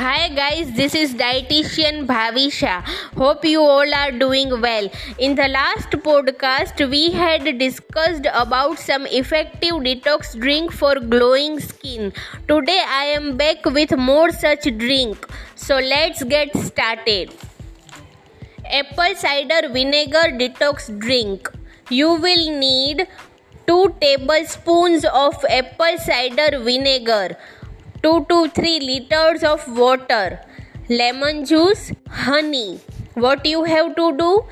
Hi guys, this is dietitian Bhavisha. Hope you all are doing well. In the last podcast, we had discussed about some effective detox drink for glowing skin. Today I am back with more such drink. So let's get started. Apple cider vinegar detox drink. You will need 2 tablespoons of apple cider vinegar 2 to 3 liters of water, lemon juice, honey. What you have to do?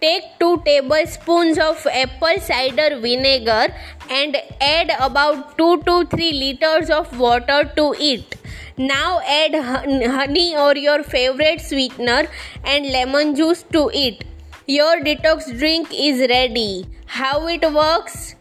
Take 2 tablespoons of apple cider vinegar and add about 2 to 3 liters of water to it. Now add honey or your favorite sweetener and lemon juice to it. Your detox drink is ready. How it works?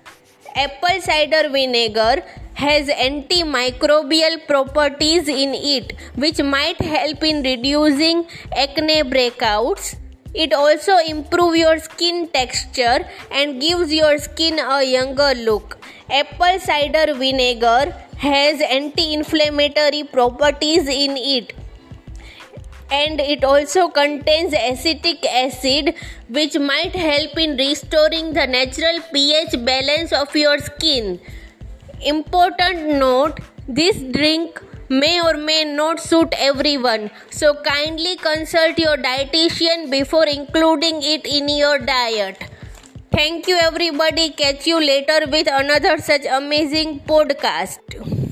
Apple cider vinegar has antimicrobial properties in it which might help in reducing acne breakouts. It also improves your skin texture and gives your skin a younger look. Apple cider vinegar has anti-inflammatory properties in it and it also contains acetic acid which might help in restoring the natural pH balance of your skin Important note this drink may or may not suit everyone, so kindly consult your dietitian before including it in your diet. Thank you, everybody. Catch you later with another such amazing podcast.